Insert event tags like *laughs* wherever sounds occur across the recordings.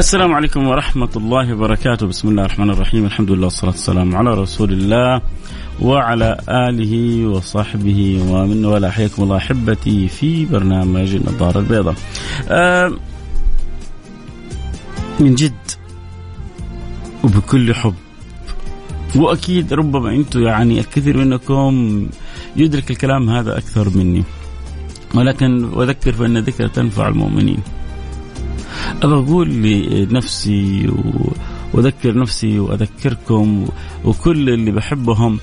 السلام عليكم ورحمة الله وبركاته. بسم الله الرحمن الرحيم. الحمد لله والصلاة والسلام على رسول الله وعلى آله وصحبه ومن ولا حياكم الله أحبتي في برنامج النظارة البيضاء. آه من جد وبكل حب. وأكيد ربما أنتم يعني الكثير منكم يدرك الكلام هذا أكثر مني. ولكن وذكر فإن ذكر تنفع المؤمنين. أقول لنفسي وأذكر نفسي وأذكركم وكل اللي بحبهم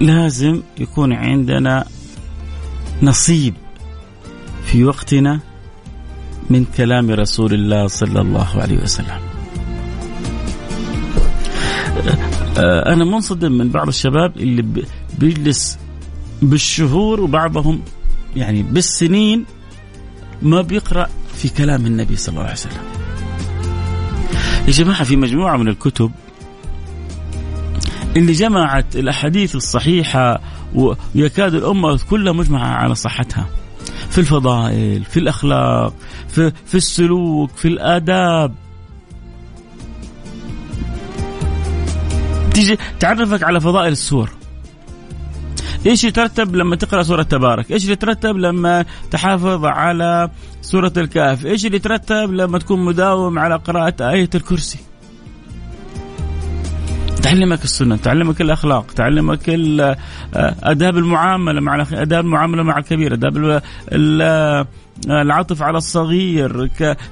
لازم يكون عندنا نصيب في وقتنا من كلام رسول الله صلى الله عليه وسلم. أنا منصدم من بعض الشباب اللي بيجلس بالشهور وبعضهم يعني بالسنين ما بيقرأ في كلام النبي صلى الله عليه وسلم. يا جماعة في مجموعة من الكتب اللي جمعت الأحاديث الصحيحة ويكاد الأمة كلها مجمعة على صحتها. في الفضائل في الأخلاق في, في السلوك في الآداب. تيجي تعرفك على فضائل السور. إيش يترتب لما تقرأ سورة تبارك؟ إيش اللي يترتب لما تحافظ على سورة الكهف؟ إيش اللي يترتب لما تكون مداوم على قراءة آية الكرسي؟ تعلمك السنة، تعلمك الأخلاق، تعلمك آداب المعاملة مع آداب المعاملة مع الكبير، آداب العطف على الصغير،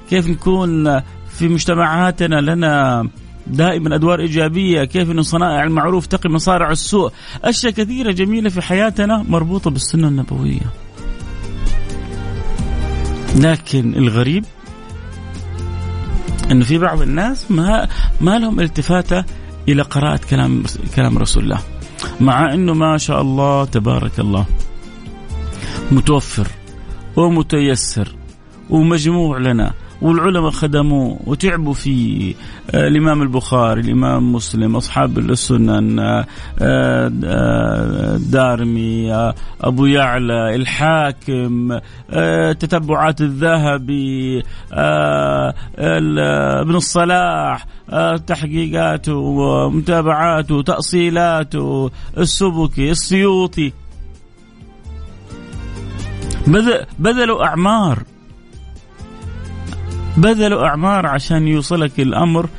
كيف نكون في مجتمعاتنا لنا دائما أدوار إيجابية كيف إن صنائع المعروف تقي مصارع السوء. أشياء كثيرة جميلة في حياتنا مربوطة بالسنة النبوية. لكن الغريب انه في بعض الناس ما ما لهم التفاتة إلى قراءة كلام كلام رسول الله مع إنه ما شاء الله تبارك الله متوفر ومتيسر ومجموع لنا. والعلماء خدموه وتعبوا فيه آه الإمام البخاري الإمام مسلم أصحاب السنن آه آه دارمي آه أبو يعلى الحاكم تتبعات الذهبي ابن الصلاح تحقيقاته ومتابعاته وتأصيلاته السبكي السيوطي. بذلوا أعمار. بذلوا أعمار عشان يوصلك الأمر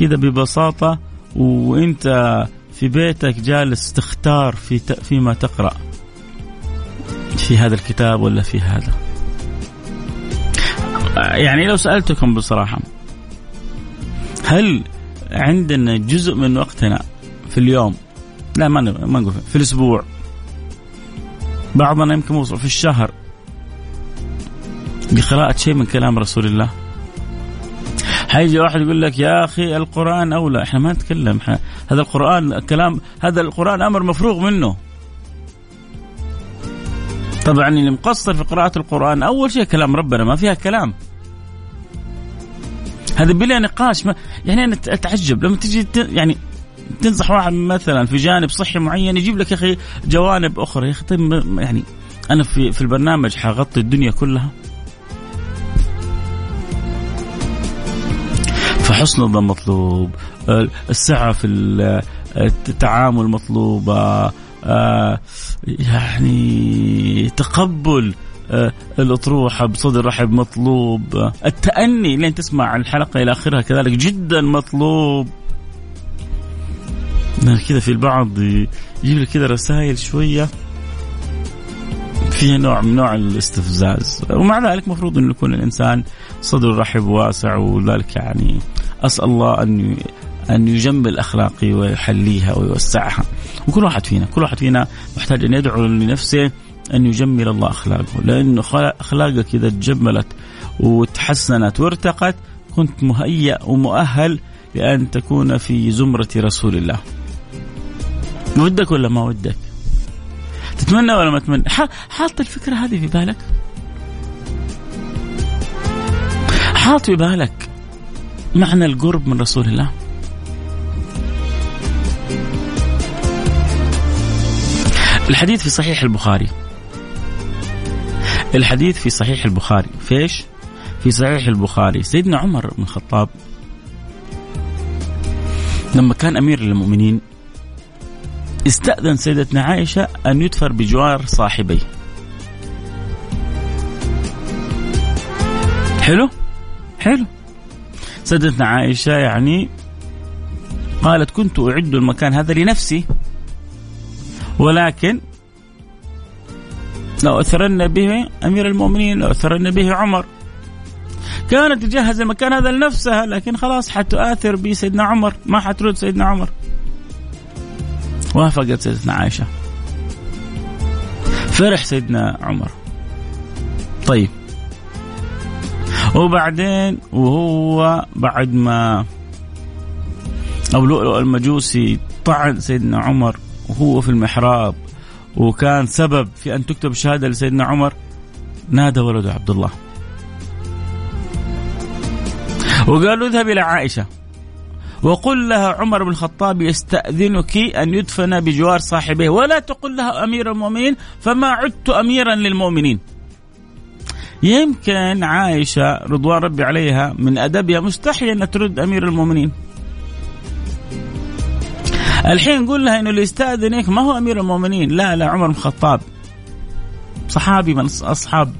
كذا ببساطة وإنت في بيتك جالس تختار في فيما تقرأ. في هذا الكتاب ولا في هذا؟ يعني لو سألتكم بصراحة هل عندنا جزء من وقتنا في اليوم؟ لا ما ما نقول في الأسبوع. بعضنا يمكن في الشهر بقراءة شيء من كلام رسول الله. حيجي واحد يقول لك يا أخي القرآن أولى. إحنا ما نتكلم. هذا القرآن كلام هذا القرآن أمر مفروغ منه. طبعا اللي مقصر في قراءة القرآن أول شيء كلام ربنا ما فيها كلام. هذا بلا نقاش. ما يعني أنا أتعجب. لما تجي يعني تنصح واحد مثلا في جانب صحي معين يجيب لك يا أخي جوانب أخرى. يا أخي طيب يعني أنا في في البرنامج حغطي الدنيا كلها. فحسن الظن مطلوب السعة في التعامل مطلوبة يعني تقبل الأطروحة بصدر رحب مطلوب التأني لين تسمع الحلقة إلى آخرها كذلك جدا مطلوب. كذا في البعض يجيب لك كذا رسائل شوية. فيها نوع من نوع الاستفزاز ومع ذلك مفروض أن يكون الإنسان صدر رحب واسع وذلك يعني أسأل الله أن أن يجمل أخلاقي ويحليها ويوسعها. وكل واحد فينا كل واحد فينا محتاج أن يدعو لنفسه أن يجمل الله أخلاقه. لأنه أخلاقك إذا تجملت وتحسنت وارتقت كنت مهيأ ومؤهل لأن تكون في زمرة رسول الله. ودك ولا ما ودك؟ تتمنى ولا ما تتمنى؟ حاط الفكرة هذه في بالك. حاط في بالك. معنى القرب من رسول الله. الحديث في صحيح البخاري. الحديث في صحيح البخاري. فيش في صحيح البخاري. سيدنا عمر بن الخطاب لما كان أمير المؤمنين استأذن سيدتنا عائشة أن يدفر بجوار صاحبيه حلو؟ حلو. سيدتنا عائشة يعني قالت كنت أعد المكان هذا لنفسي ولكن لو أثرن به أمير المؤمنين لو أثرن به عمر. كانت تجهز المكان هذا لنفسها لكن خلاص حتؤثر بسيدنا عمر ما حترد سيدنا عمر. وافقت سيدتنا عائشة. فرح سيدنا عمر. طيب. وبعدين وهو بعد ما أبو لؤلؤ المجوسي طعن سيدنا عمر وهو في المحراب وكان سبب في أن تكتب شهادة لسيدنا عمر نادى ولده عبد الله. وقالوا اذهب إلى عائشة وقل لها عمر بن الخطاب يستأذنك أن يدفن بجوار صاحبه ولا تقل لها أمير المؤمنين فما عدت أميرا للمؤمنين. يمكن عائشة رضوان ربي عليها من أدبها مستحية أن ترد أمير المؤمنين. الحين نقول لها إنه اللي يستاذنك ما هو أمير المؤمنين. لا لا عمر بن الخطاب. صحابي من أصحاب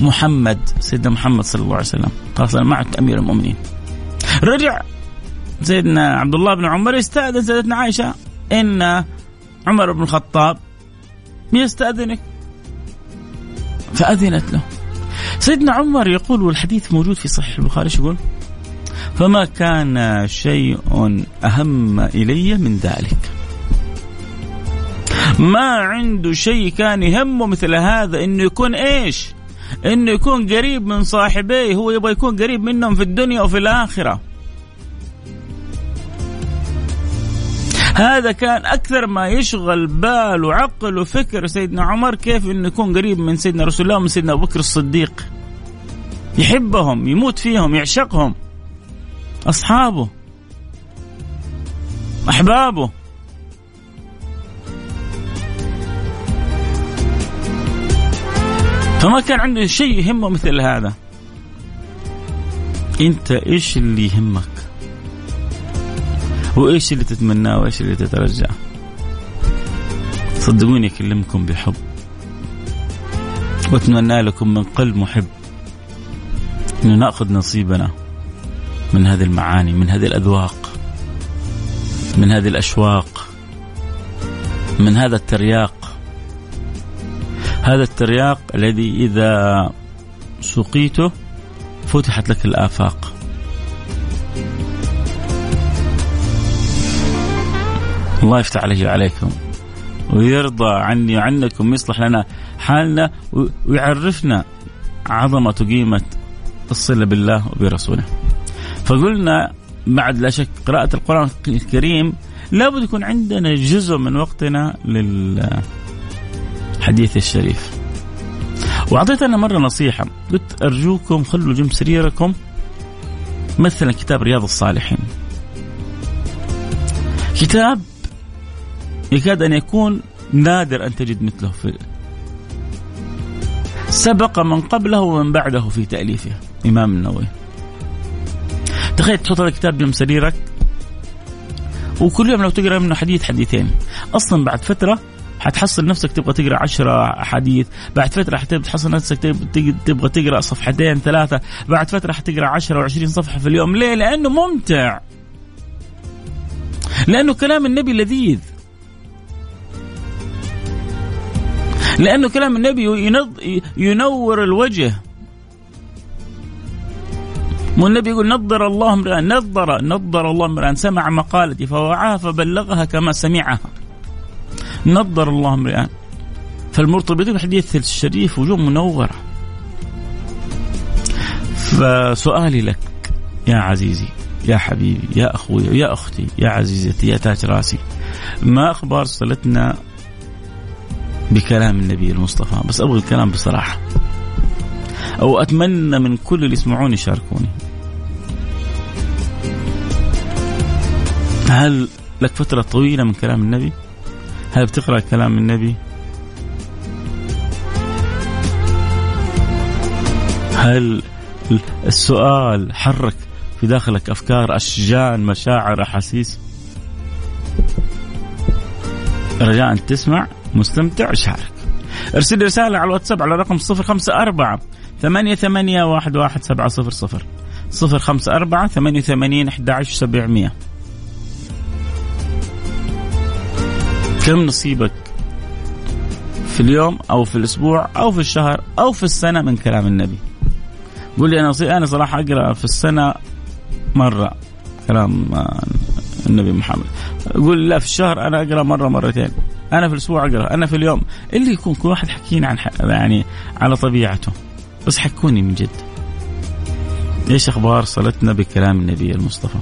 محمد سيدنا محمد صلى الله عليه وسلم. خلاص أنا عدت أمير المؤمنين. رجع سيدنا عبد الله بن عمر يستاذن سيدتنا عائشة إن عمر بن الخطاب يستأذنك. فأذنت له. سيدنا عمر يقول والحديث موجود في صحيح البخاري يقول؟ فما كان شيء أهم إلي من ذلك. ما عنده شيء كان يهمه مثل هذا إنه يكون إيش؟ إنه يكون قريب من صاحبيه هو يبغى يكون قريب منهم في الدنيا وفي الآخرة. هذا كان أكثر ما يشغل بال وعقل وفكر سيدنا عمر كيف إنه يكون قريب من سيدنا رسول الله ومن سيدنا أبو بكر الصديق. يحبهم يموت فيهم يعشقهم. أصحابه. أحبابه. فما كان عنده شيء يهمه مثل هذا. أنت إيش اللي يهمك؟ وإيش اللي تتمناه وإيش اللي تترجاه؟ صدقوني اكلمكم بحب. وأتمنى لكم من قلب محب إنه نأخذ نصيبنا من هذه المعاني من هذه الأذواق من هذه الأشواق من هذا الترياق. هذا الترياق الذي إذا سقيته فتحت لك الآفاق. الله يفتح عليه وعليكم ويرضى عني وعنكم ويصلح لنا حالنا ويعرفنا عظمة وقيمة الصلة بالله وبرسوله. فقلنا بعد لا شك قراءة القرآن الكريم لابد يكون عندنا جزء من وقتنا للحديث الشريف. وأعطيت أنا مرة نصيحة. قلت أرجوكم خلوا جنب سريركم مثلا كتاب رياض الصالحين. كتاب يكاد أن يكون نادر أن تجد مثله في سبق من قبله ومن بعده في تأليفه. إمام النووي. تخيل تحط هذا الكتاب جنب سريرك وكل يوم لو تقرأ منه حديث حديثين. أصلا بعد فترة حتحصل نفسك تبغى تقرأ عشرة أحاديث بعد فترة حتحصل نفسك تبغى تقرأ صفحتين ثلاثة بعد فترة حتقرأ عشرة و20 صفحة في اليوم. ليه؟ لأنه ممتع. لأنه كلام النبي لذيذ. لأنه كلام النبي ينور الوجه. والنبي يقول نظر الله امرأ نظر نظر الله امرأ سمع مقالتي فوعاها فبلغها كما سمعها. نظر الله امرأ فالمرتبطين بالحديث الشريف وجوه منورة. فسؤالي لك يا عزيزي يا حبيبي يا أخوي يا أختي يا عزيزتي يا تاج راسي ما أخبار صلتنا بكلام النبي المصطفى. بس أبغى الكلام بصراحة. أو أتمنى من كل اللي يسمعوني يشاركوني. هل لك فترة طويلة من كلام النبي؟ هل بتقرأ كلام النبي؟ هل السؤال حرك في داخلك أفكار أشجان مشاعر أحاسيس؟ رجاء تسمع؟ مستمتع شارك ارسل رسالة على الواتساب على رقم صفر خمسة أربعة ثمانية ثمانية واحد واحد سبعة صفر صفر. صفر خمسة أربعة ثمانية وثمانين أحد عشر سبعمية. كم نصيبك في اليوم أو في الأسبوع أو في الشهر أو في السنة من كلام النبي؟ قول لي أنا أنا صراحة أقرأ في السنة مرة كلام النبي محمد. قول لا في الشهر أنا أقرأ مرة مرتين. أنا في الأسبوع أقرأ أنا في اليوم. اللي يكون كل واحد حكينا عن يعني على طبيعته. بس حكوني من جد. إيش أخبار صلتنا بكلام النبي المصطفى؟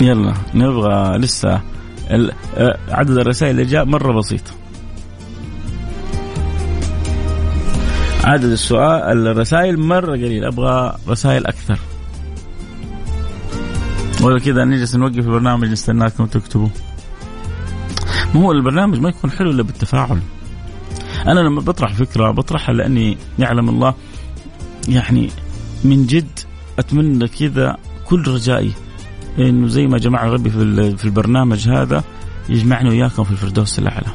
يلا نبغى لسه عدد الرسائل اللي جاء مرة بسيط. عدد السؤال الرسائل مرة قليل أبغى رسائل أكثر. ولا كذا نجلس نوقف البرنامج نستناكم تكتبوا. ما هو البرنامج ما يكون حلو إلا بالتفاعل. أنا لما بطرح فكرة بطرحها لأني يعلم الله يعني من جد أتمنى كذا كل رجائي. إنه زي ما جماعة ربي في البرنامج هذا يجمعنا وياكم في الفردوس الأعلى.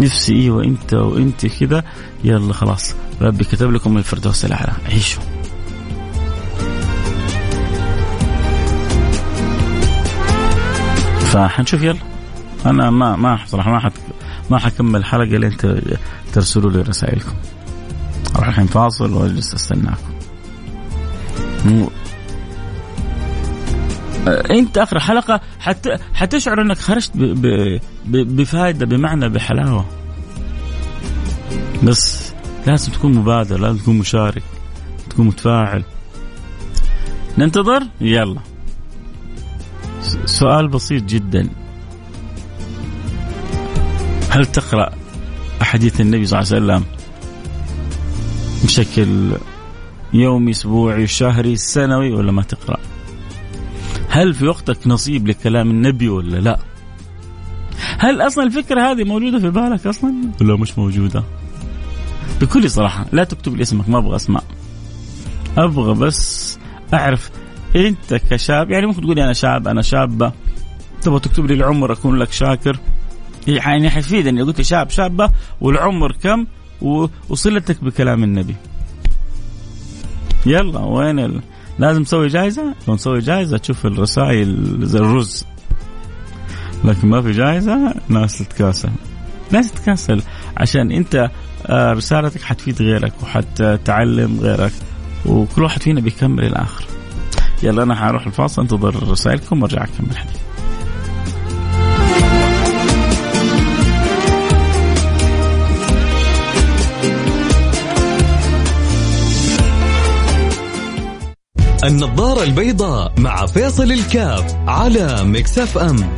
نفسي أيوه انت وانت كذا يلا خلاص. ربي كتب لكم الفردوس الأعلى. عيشوا. فحنشوف يلا. أنا ما ما صراحة ما حت ما حكمل الحلقة لين ترسلوا لي رسائلكم. أروح الحين فاصل وأجلس أستناكم. مو. أنت آخر حلقة حت... حتشعر إنك خرجت ب... ب... ب... بفائده بمعنى بحلاوة. بس لازم تكون مبادر لازم تكون مشارك تكون متفاعل. ننتظر؟ يلا. سؤال بسيط جدا. هل تقرأ أحاديث النبي صلى الله عليه وسلم بشكل يومي أسبوعي شهري سنوي ولا ما تقرأ؟ هل في وقتك نصيب لكلام النبي ولا لا؟ هل أصلا الفكرة هذه موجودة في بالك أصلا؟ ولا مش موجودة. بكل صراحة لا تكتب لي اسمك ما أبغى أسمع. أبغى بس أعرف انت كشاب يعني ممكن تقولي أنا شاب أنا شابة. تبغى تكتب لي العمر أكون لك شاكر. يعني حيفيدني قلت شاب شابة والعمر كم؟ وصلتك بكلام النبي. يلا وين ال... لازم نسوي جائزه لو نسوي جائزه تشوف الرسائل زي الرز. لكن ما في جائزه ناس تتكاسل. ناس تتكاسل. عشان أنت آه، رسالتك حتفيد غيرك وحتعلم غيرك وكل واحد فينا بيكمل الآخر. يلا أنا حروح الفاصل انتظر رسائلكم وأرجع أكمل الحديث النظارة البيضاء مع فيصل الكاف على مكسف أم.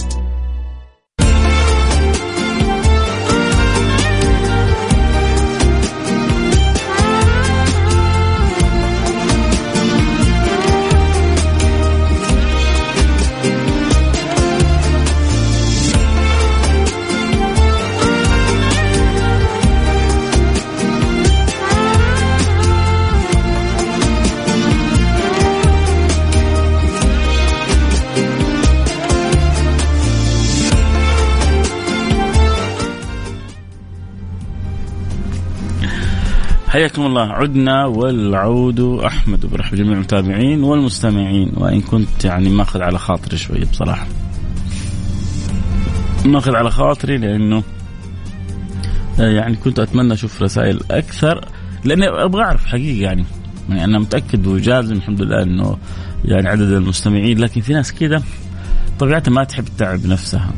حياكم الله. عدنا والعود أحمد برحب جميع المتابعين والمستمعين. وإن كنت يعني ماخذ على خاطري شوية بصراحة. ماخذ على خاطري لأنه آه، يعني كنت أتمنى أشوف رسائل أكثر. لأني أبغى أعرف حقيقة يعني. يعني أنا متأكد وجازم الحمد لله إنه يعني عدد المستمعين. لكن في ناس كذا طبيعتها ما تحب تتعب نفسها.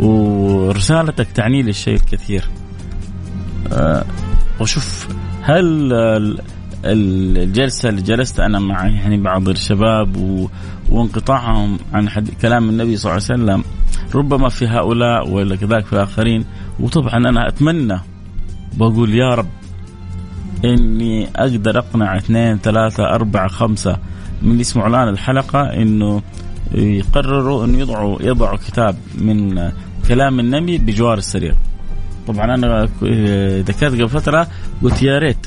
ورسالتك تعني لي الشيء الكثير. آه، وشوف هل الجلسة اللي جلست أنا مع يعني بعض الشباب و... وانقطاعهم عن حد... كلام النبي صلى الله عليه وسلم ربما في هؤلاء ولا كذلك في آخرين وطبعا أنا أتمنى بقول يا رب إني أقدر أقنع اثنين ثلاثة أربعة خمسة من يسمعوا الآن الحلقة إنه يقرروا أن يضعوا يضعوا كتاب من كلام النبي بجوار السرير. طبعا أنا ذكرت قبل فترة قلت يا ريت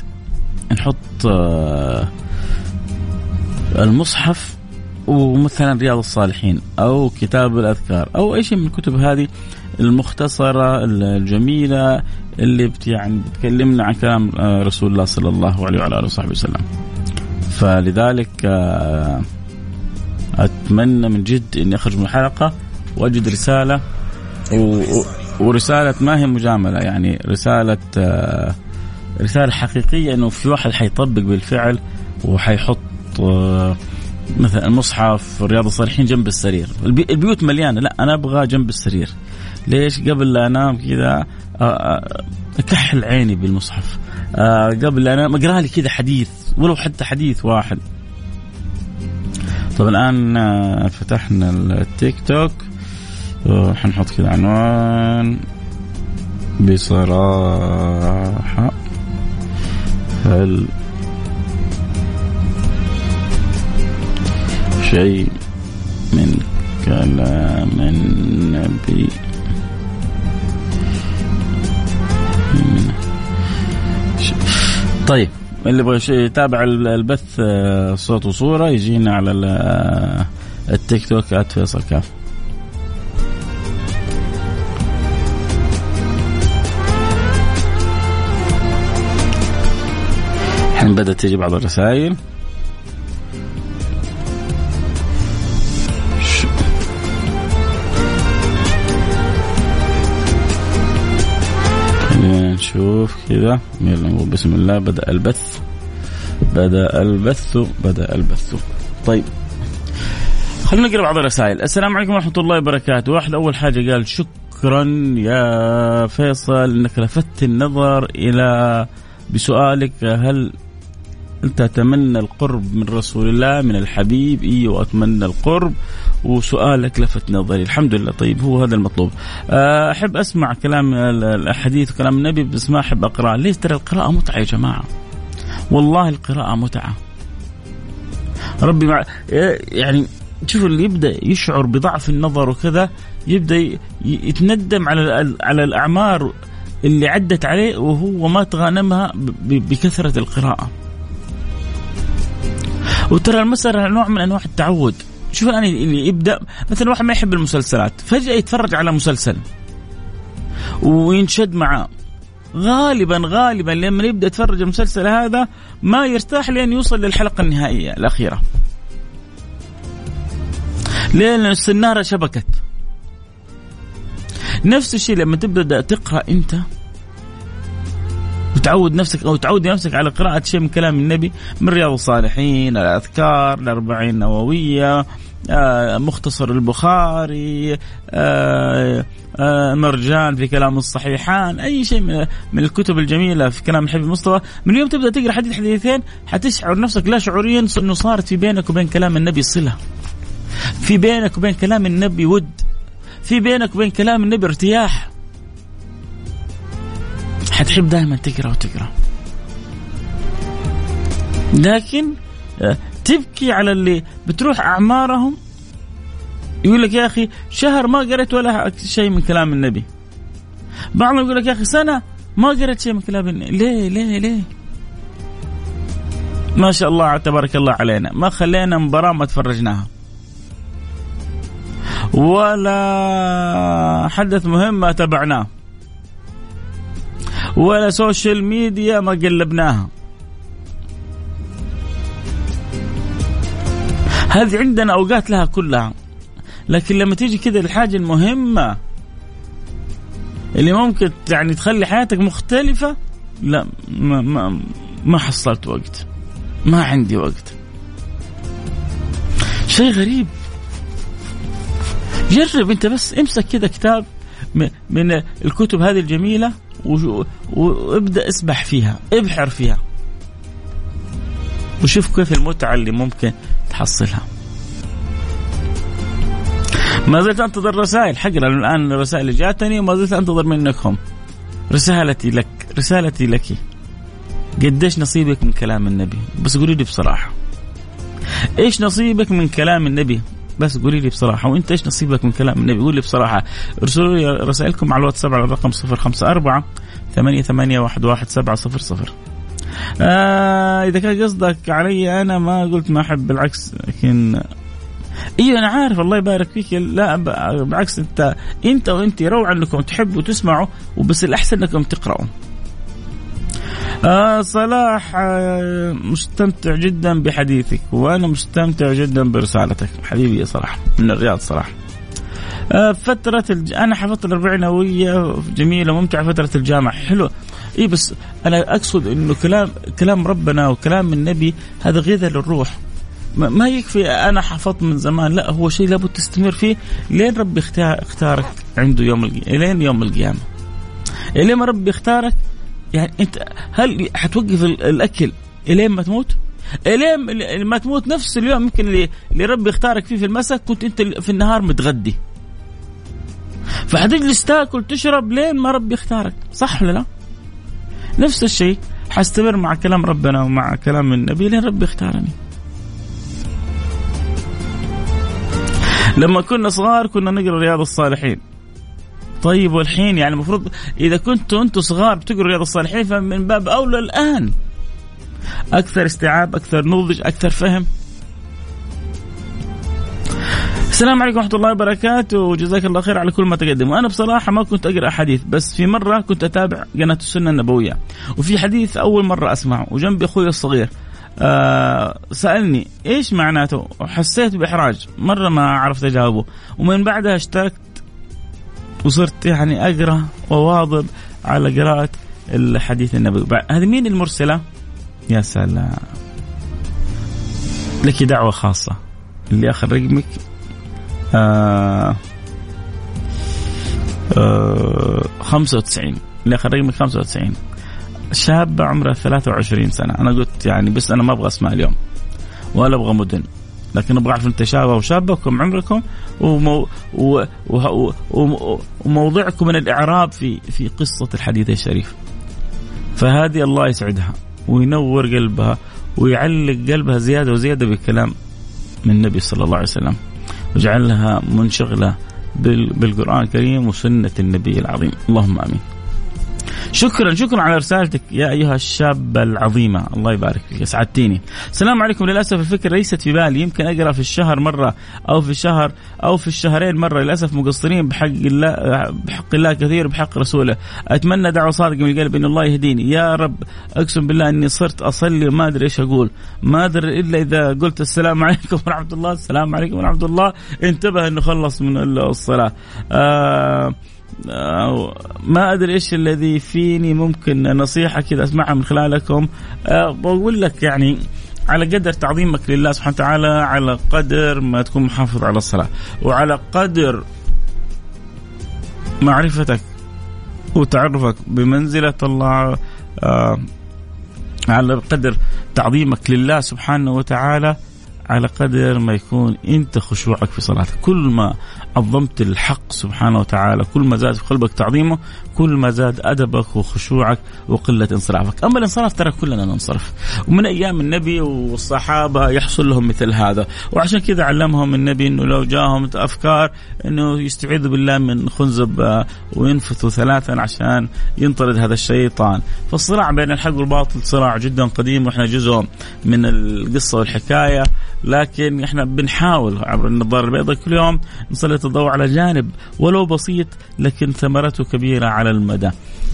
نحط آه، المصحف ومثلا رياض الصالحين أو كتاب الأذكار أو أي شيء من الكتب هذه المختصرة الجميلة اللي يعني بتكلمنا عن كلام آه، رسول الله صلى الله عليه وعلى آله وصحبه وسلم. فلذلك آه، أتمنى من جد إني أخرج من الحلقة وأجد رسالة و... ورسالة ما هي مجاملة يعني رسالة رسالة حقيقية إنه في واحد حيطبق بالفعل وحيحط آه، مثلا المصحف رياض الصالحين جنب السرير. البيوت مليانة لا أنا أبغى جنب السرير. ليش؟ قبل لا أنام كذا آه، آه، أكحل عيني بالمصحف. قبل لا أنام أقرأ لي كذا حديث ولو حتى حديث واحد. طب الآن فتحنا التيك توك. حنحط كذا عنوان. بصراحة هل شيء من كلام النبي؟ طيب اللي يبغى يتابع البث آه، صوت وصورة يجينا على آه، التيك توك @فيصل كاف. الحين بدأت تجي بعض الرسائل. نشوف كذا. يلا بسم الله بدأ البث. بدأ البث بدأ البث. طيب. خلينا نقرأ بعض الرسائل. السلام عليكم ورحمة الله وبركاته. واحد أول حاجة قال شكرا يا فيصل أنك لفت النظر إلى بسؤالك هل أنت اتمنى القرب من رسول الله من الحبيب إي وأتمنى القرب. وسؤالك لفت نظري. الحمد لله. طيب هو هذا المطلوب. آه، أحب أسمع كلام الاحاديث وكلام النبي بس ما أحب اقرا ليش؟ ترى القراءة متعة يا جماعة. والله القراءة متعة. ربي مع يعني شوفوا اللي يبدأ يشعر بضعف النظر وكذا يبدأ يتندم على على الأعمار اللي عدت عليه وهو ما تغانمها بكثرة القراءة. وترى المسألة نوع من أنواع التعود شوف الآن اللي يبدأ مثلا واحد ما يحب المسلسلات فجأة يتفرج على مسلسل وينشد معاه غالبا غالبا لما يبدأ يتفرج المسلسل هذا ما يرتاح لين يوصل للحلقة النهائية الأخيرة. لين السنارة شبكت. نفس الشيء لما تبدأ تقرأ أنت وتعود نفسك أو تعود نفسك على قراءة شيء من كلام النبي من رياض الصالحين، الأذكار، الأربعين النووية، آه، مختصر البخاري، آه، آه، مرجان في كلام الصحيحان، أي شيء من, من الكتب الجميلة في كلام الحبيب المصطفى، من اليوم تبدأ تقرأ حديث حديثين حتشعر نفسك لا شعوريا انه صارت في بينك وبين كلام النبي صلة. في بينك وبين كلام النبي ود. في بينك وبين كلام النبي ارتياح. حتحب دائما تقرأ وتقرأ. لكن آه، تبكي على اللي بتروح أعمارهم يقول لك يا أخي شهر ما قريت ولا شيء من كلام النبي. بعضهم يقول لك يا أخي سنة ما قريت شيء من كلام النبي. ليه ليه ليه؟ ما شاء الله تبارك الله علينا. ما خلينا مباراة ما تفرجناها. ولا حدث مهم ما تبعناه. ولا social media ما قلبناها. هذه عندنا أوقات لها كلها. لكن لما تيجي كذا الحاجة المهمة اللي ممكن يعني تخلي حياتك مختلفة لا ما ما ما حصلت وقت. ما عندي وقت. شيء غريب. جرب انت بس امسك كذا كتاب من الكتب هذه الجميلة. وابدأ اسبح فيها ابحر فيها. وشوف كيف المتعة اللي ممكن تحصلها. ما زلت أنتظر رسائل حقرا الآن الرسائل اللي جاتني وما زلت أنتظر منكم. رسالتي لك رسالتي لك. قديش نصيبك من كلام النبي؟ بس قولي لي بصراحة. إيش نصيبك من كلام النبي؟ بس قولي لي بصراحة وإنت إيش نصيبك من كلام النبي؟ قول لي بصراحة. ارسلوا لي رسائلكم على الواتساب على الرقم 054 ثمانية ثمانية واحد واحد سبعة صفر صفر. آه إذا كان قصدك علي أنا ما قلت ما أحب بالعكس لكن أيوه أنا عارف الله يبارك فيك. لا بالعكس أنت أنت وأنت روعه انكم تحبوا تسمعوا وبس الأحسن أنكم تقراوا آه صلاح آه مستمتع جدا بحديثك وأنا مستمتع جدا برسالتك. حبيبي يا صلاح من الرياض صراحة آه فترة الج... أنا حفظت الأربعين نووية جميلة ممتعة فترة الجامعة. حلو إي بس أنا أقصد إنه كلام كلام ربنا وكلام النبي هذا غذاء للروح. ما يكفي أنا حفظت من زمان لا هو شيء لابد تستمر فيه لين ربي اختارك عنده يوم القيامه لين يوم القيامة. لين ما ربي اختارك يعني انت هل حتوقف الأكل إلين ما تموت؟ إلين ما تموت نفس اليوم يمكن اللي, ربي اختارك فيه في المساء كنت انت في النهار متغدي. فحتجلس تاكل تشرب لين ما ربي اختارك، صح ولا لا؟ نفس الشيء حستمر مع كلام ربنا ومع كلام النبي لين ربي اختارني. لما كنا صغار كنا نقرأ رياض الصالحين طيب والحين يعني المفروض إذا كنتوا أنتم صغار بتقروا رياض الصالحين فمن باب أولى الآن. أكثر استيعاب أكثر نضج أكثر فهم. السلام عليكم ورحمة الله وبركاته. وجزاك الله خير على كل ما تقدم وأنا بصراحة ما كنت أقرأ حديث بس في مرة كنت أتابع قناة السنة النبوية وفي حديث أول مرة أسمعه وجنبي أخوي الصغير. آه سألني إيش معناته؟ حسيت بإحراج. مرة ما عرفت أجاوبه ومن بعدها اشتركت وصرت يعني أقرأ وواظب على قراءة الحديث النبوي. هذه مين المرسلة؟ يا سلام. لك دعوة خاصة. اللي اخر رقمك آه آه 95 اللي اخر رقمك 95 شابة عمرها 23 سنة. أنا قلت يعني بس أنا ما أبغى أسمع اليوم. ولا أبغى مدن. لكن أبغى اعرف انت شابه وشابه وكم عمركم ومو و و و وموضعكم من الإعراب في في قصة الحديث الشريف. فهذه الله يسعدها وينور قلبها ويعلق قلبها زيادة وزيادة بكلام من النبي صلى الله عليه وسلم ويجعلها منشغلة بالقرآن الكريم وسنة النبي العظيم، اللهم آمين. شكرا شكرا على رسالتك يا أيها الشابه العظيمه الله يبارك فيك اسعدتيني السلام عليكم. للأسف الفكرة ليست في بالي. يمكن أقرأ في الشهر مرة أو في الشهر أو في الشهرين مرة. للأسف مقصرين بحق الله بحق الله كثير وبحق رسوله. أتمنى دعوة صادقة من القلب إن الله يهديني. يا رب أقسم بالله إني صرت أصلي وما أدري إيش أقول. ما أدري إلا إذا قلت السلام عليكم *laughs* ورحمة الله. السلام عليكم ورحمة الله. انتبه إنه خلص من الصلاة. آه ما أدري إيش الذي فيني ممكن نصيحة كذا أسمعها من خلالكم. أه، بقول لك يعني على قدر تعظيمك لله سبحانه وتعالى على قدر ما تكون محافظ على الصلاة وعلى قدر معرفتك وتعرفك بمنزلة الله أه، على قدر تعظيمك لله سبحانه وتعالى على قدر ما يكون أنت خشوعك في صلاتك كل ما عظمت الحق سبحانه وتعالى. كل ما زاد في قلبك تعظيمه كل ما زاد أدبك وخشوعك وقلة انصرافك. أما الانصراف ترى كلنا ننصرف. ومن أيام النبي والصحابة يحصل لهم مثل هذا. وعشان كذا علمهم النبي إنه لو جاهم أفكار إنه يستعيذوا بالله من خنزب آه، وينفثوا ثلاثا عشان ينطرد هذا الشيطان. فالصراع بين الحق والباطل صراع جدا قديم وإحنا جزء من القصة والحكاية. لكن إحنا بنحاول عبر النظاره البيضاء كل يوم نسلط الضوء على جانب ولو بسيط لكن ثمرته كبيرة على المدى.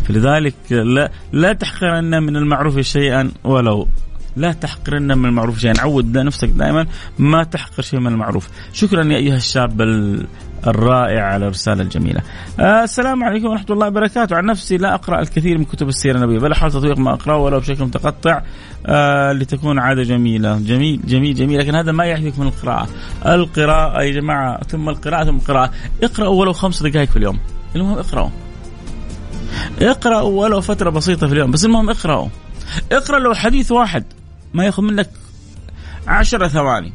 فلذلك لا لا تحقرن من المعروف شيئا ولو. لا تحقرن من المعروف شيئا. عود نفسك دائما ما تحقر شيء من المعروف. شكرا يا أيها الشاب الرائع على الرسالة الجميلة. آه السلام عليكم ورحمة الله وبركاته. عن نفسي لا أقرأ الكثير من كتب السيرة النبوية بل أحاول تطبيق ما أقرأه ولو بشكل متقطع آه لتكون عادة جميلة. جميل جميل جميل. لكن هذا ما يحفظك من القراءة. القراءة يا جماعة ثم القراءة ثم القراءة. اقرأوا ولو خمس دقائق في اليوم. المهم اقرأوا. اقرأوا ولو فترة بسيطة في اليوم. بس المهم اقرأوا. اقرأ لو حديث واحد ما ياخذ منك عشرة ثواني.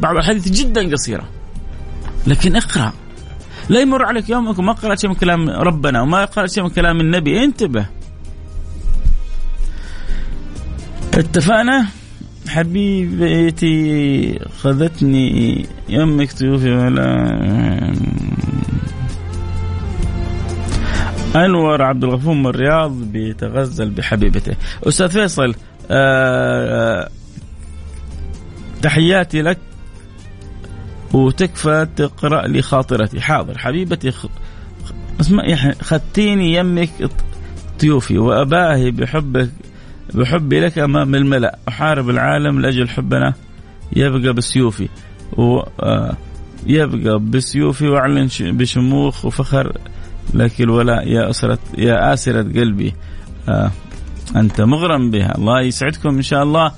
بعض الحديث جدا قصيرة. لكن اقرأ. لا يمر عليك يومك وما قرأت شيء من كلام ربنا وما قرأت شيء من كلام النبي. انتبه. اتفقنا؟ حبيبتي خذتني يمك تيوفي ولا أنور عبد الغفور من الرياض بيتغزل بحبيبته. أستاذ فيصل آه تحياتي لك. وتكفى تقرأ لي خاطرتي حاضر حبيبتي. اسمع خدتيني يمك طيوفي وأباهي بحبك بحبي لك أمام الملأ. أحارب العالم لأجل حبنا. يبقى بسيوفي و آه، يبقى بسيوفي وأعلن بشموخ وفخر لك الولاء. يا أسرة يا آسرة قلبي آه أنت مغرم بها. الله يسعدكم إن شاء الله.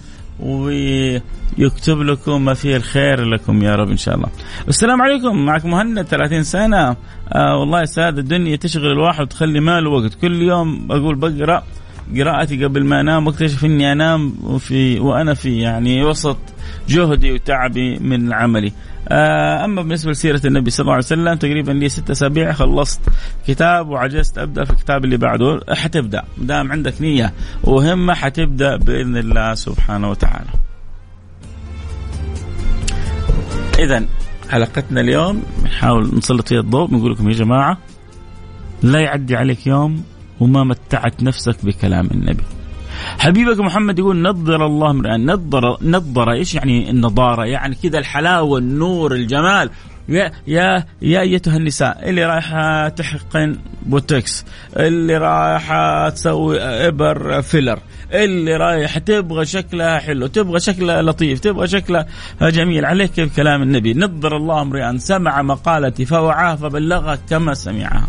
ويكتب لكم ما فيه الخير لكم يا رب إن شاء الله. السلام عليكم معك مهند 30 سنة آه والله ساد الدنيا تشغل الواحد وتخلي ماله وقت كل يوم أقول بقرأ قراءتي قبل ما أنام واكتشف إني أنام في وأنا في يعني وسط جهدي وتعبي من عملي. آه، أما بالنسبة لسيرة النبي صلى الله عليه وسلم تقريبا لي ست أسابيع خلصت كتاب وعجزت أبدأ في الكتاب اللي بعده حتبدأ دام عندك نية وهمة حتبدأ بإذن الله سبحانه وتعالى. اذا حلقتنا اليوم نحاول نسلط فيها الضوء بنقول لكم يا جماعة لا يعدي عليك يوم وما متعت نفسك بكلام النبي. حبيبك محمد يقول نضر الله امرئا نضر نضر إيش يعني النضاره؟ يعني كذا الحلاوة النور الجمال يا يا يا أيتها النساء اللي رايحة تحقن بوتكس اللي رايحة تسوي إبر filler اللي رايح تبغى شكلها حلو تبغى شكلها لطيف تبغى شكلها جميل عليك بكلام النبي نضر الله امرئا سمع مقالتي فوعاها فبلغها كما سمعها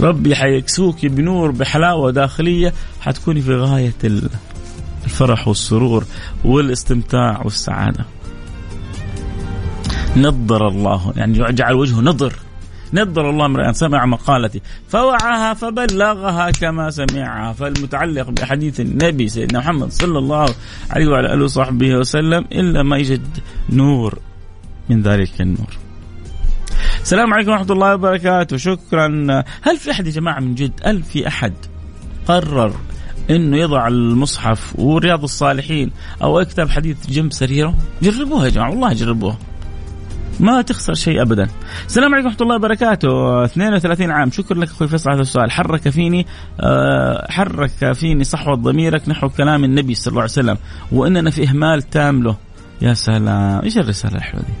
ربي حيكسوك بنور بحلاوة داخلية حتكوني في غاية الفرح والسرور والاستمتاع والسعادة. نضر الله. يعني جعل وجهه نضر. نضر الله امرئ سمع مقالتي. فوعاها فبلغها كما سمعها. فالمتعلق بحديث النبي سيدنا محمد صلى الله عليه وعلى آله وصحبه وسلم إلا ما يجد نور من ذلك النور. السلام عليكم ورحمة الله وبركاته. شكرا. هل في أحد يا جماعة من جد؟ هل في أحد قرر إنه يضع المصحف ورياض الصالحين أو يكتب حديث جنب سريره؟ جربوها يا جماعة. والله جربوها. ما تخسر شيء ابدا. السلام عليكم ورحمة الله وبركاته 32 عام شكرا لك أخوي فيصل هذا السؤال حرك فيني آه، حرك فيني صحوة ضميرك نحو كلام النبي صلى الله عليه وسلم وإننا في إهمال تام له. يا سلام إيش الرسالة الحلوة دي؟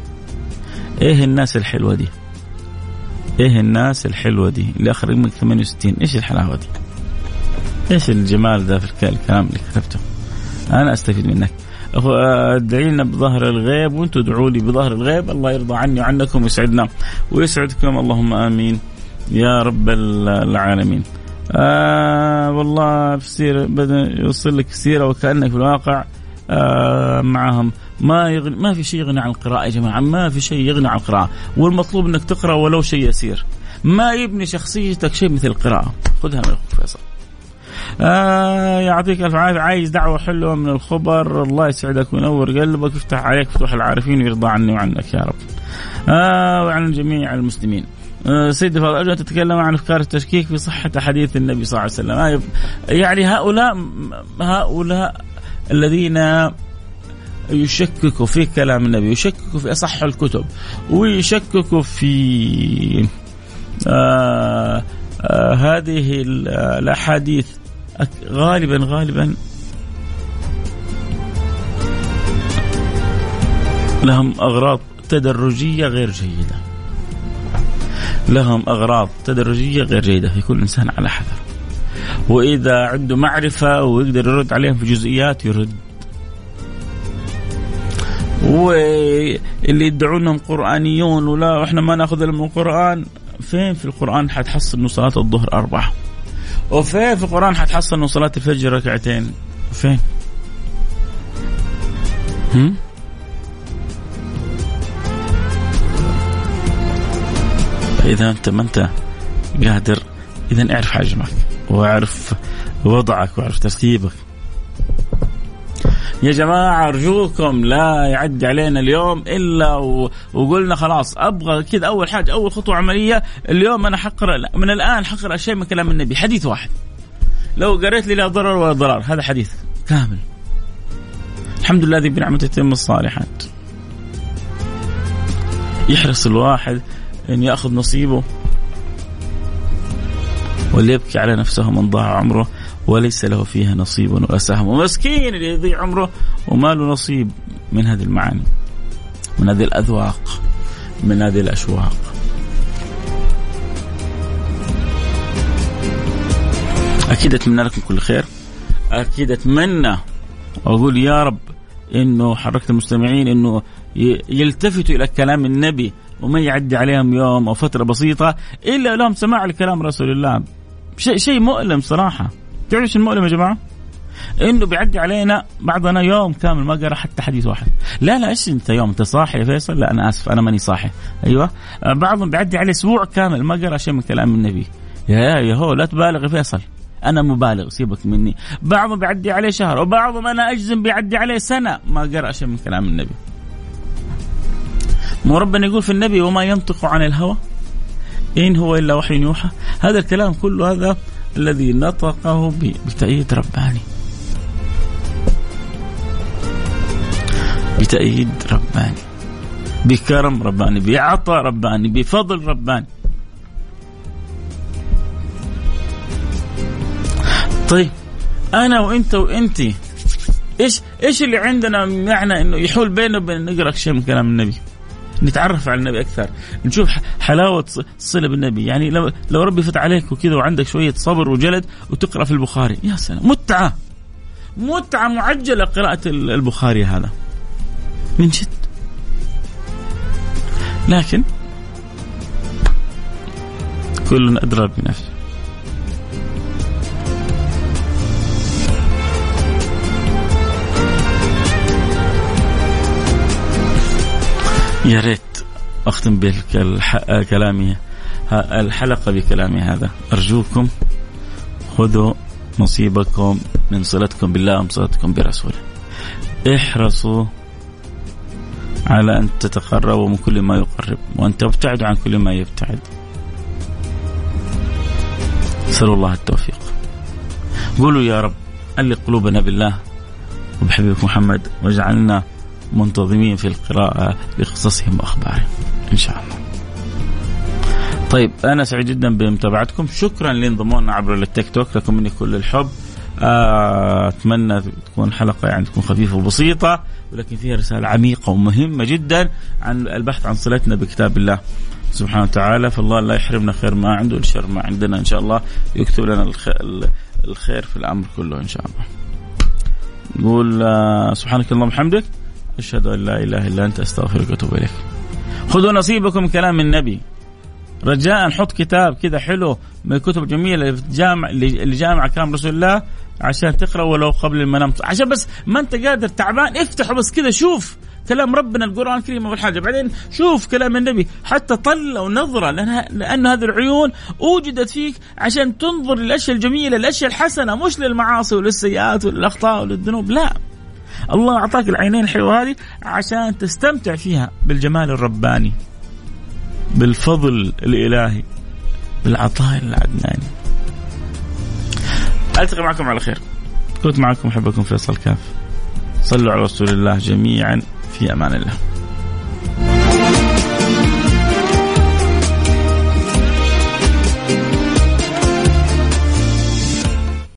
إيه الناس الحلوة دي؟ إيه الناس الحلوة دي اللي آخر رقمك 68 إيش الحلاوة دي؟ إيش الجمال ذا في الكلام اللي كتبته؟ أنا أستفيد منك. ادعي لنا بظهر الغيب وأنتم ادعوا لي بظهر الغيب. الله يرضى عني وعنكم ويسعدنا ويسعدكم. اللهم آمين. يا رب العالمين. آه والله في سيرة بدأ يوصل لك سيرة وكأنك في الواقع آه معهم. ما يغني ما في شيء يغني عن القراءة يا جماعة. ما في شيء يغني عن القراءة. والمطلوب إنك تقرأ ولو شيء يسير. ما يبني شخصيتك شيء مثل القراءة. خذها من أخوك فيصل آه يعطيك ألف عافية عايز دعوة حلوة من الخبر الله يسعدك وينور قلبك يفتح عليك فتوح العارفين ويرضى عني وعنك يا رب. آه وعن جميع المسلمين. آه سيدي فاضل أن تتكلم عن أفكار التشكيك في صحة حديث النبي صلى الله عليه وسلم. آه يعني هؤلاء هؤلاء الذين يشككوا في كلام النبي يشككوا في أصح الكتب ويشككوا في آه آه هذه الأحاديث غالبا غالبا لهم أغراض تدرجية غير جيدة. لهم أغراض تدرجية غير جيدة. في كل إنسان على حذر. وإذا عنده معرفة ويقدر يرد عليهم في جزئيات يرد. واللي يدعون انهم قرآنيون ولا إحنا ما نأخذ من القرآن. فين في القرآن؟ حتحصل انه صلاة الظهر أربعة. وفين في القرآن حتحصل إنه صلاة الفجر ركعتين؟ فين؟ هم؟ فاذا أنت ما أنت قادر إذا اعرف حجمك وأعرف وضعك وأعرف ترتيبك. يا جماعة أرجوكم لا يعدي علينا اليوم إلا و... وقلنا خلاص أبغى كذا أول حاجة أول خطوة عملية اليوم أنا حقرأ من الآن حقرأ شيء من كلام النبي حديث واحد. لو قريت لي لا ضرر ولا ضرار هذا حديث كامل. الحمد لله الذي بنعمته تتم الصالحات. يحرص الواحد أن يأخذ نصيبه وليبكي على نفسه من ضاع عمره. وليس له فيها نصيب ولا سهم. ومسكين اللي يضيع عمره وما له نصيب من هذه المعاني من هذه الأذواق من هذه الأشواق. أكيد أتمنى لكم كل خير. أكيد أتمنى وأقول يا رب إنه حركت المستمعين إنه يلتفتوا إلى كلام النبي وما يعدي عليهم يوم أو فترة بسيطة إلا لهم سماع لكلام رسول الله. شيء شيء مؤلم صراحة. تعرف إيش المؤلم يا جماعة؟ إنه بيعدي علينا بعضنا يوم كامل ما قرأ حتى حديث واحد. لا لا إيش أنت يوم؟ أنت صاحي يا فيصل؟ لا أنا آسف أنا ماني صاحي. أيوه. بعضهم بيعدي عليه أسبوع كامل ما قرأ شيء من كلام النبي. يا يا هو لا تبالغ يا فيصل. أنا مبالغ سيبك مني. بعضهم بيعدي عليه شهر وبعضهم أنا أجزم بيعدي عليه سنة ما قرأ شيء من كلام النبي. مو ربنا يقول في النبي وما ينطق عن الهوى؟ إن هو إلا وحي يوحى. هذا الكلام كله هذا الذي نطقه بتأييد رباني. بتأييد رباني. بكرم رباني. بعطاء رباني. بفضل رباني. طيب أنا وإنت وإنت إيش إيش اللي عندنا معنى إنه يحول بيننا وبين نقرا شيء من كلام النبي؟ نتعرف على النبي أكثر. نشوف حلاوة الصله بالنبي. يعني لو لو ربي فتح عليك وكذا وعندك شوية صبر وجلد وتقرأ في البخاري. يا سلام. متعة. متعة معجلة قراءة البخاري هذا. من جد. لكن كل أدرى بنفسه. يا ريت أختم بكلامي الحلقة بكلامي هذا. أرجوكم خذوا نصيبكم من صلتكم بالله ومن برسوله. احرصوا على أن تتقربوا من كل ما يقرب وأن تبتعدوا عن كل ما يبتعد. نسأل الله التوفيق. قولوا يا رب علق قلوبنا بالله. وبحبيبك محمد واجعلنا منتظمين في القراءة لقصصهم وأخبارهم. إن شاء الله. طيب أنا سعيد جدا بمتابعتكم. شكرا لانضمونا عبر التيك توك. لكم مني كل الحب. آه، أتمنى تكون حلقة يعني تكون خفيفة وبسيطة ولكن فيها رسالة عميقة ومهمة جدا عن البحث عن صلتنا بكتاب الله سبحانه وتعالى. فالله لا يحرمنا خير ما عنده والشر ما عندنا. إن شاء الله يكتب لنا الخير في الأمر كله إن شاء الله. نقول آه، سبحانك اللهم وبحمدك. أشهد أن لا إله إلا أنت أستغفرك وأتوب إليك. خذوا نصيبكم كلام النبي. رجاء حط كتاب كذا حلو من الكتب الجميله اللي جامع اللي جامع كلام رسول الله عشان تقرا ولو قبل المنام عشان بس ما أنت قادر تعبان افتحه بس كذا شوف كلام ربنا القرآن الكريم اول حاجة بعدين شوف كلام النبي. حتى طلوا نظرة لأنها لأن هذه العيون أوجدت فيك عشان تنظر للأشياء الجميلة الاشياء الحسنة مش للمعاصي وللسيئات وللأخطاء وللذنوب. لا. الله أعطاك العينين الحلوة هذه عشان تستمتع فيها بالجمال الرباني بالفضل الإلهي بالعطاء العدناني. ألتقي معكم على خير. كنت معكم أحبكم فيصل كاف. صلوا على رسول الله جميعا في أمان الله.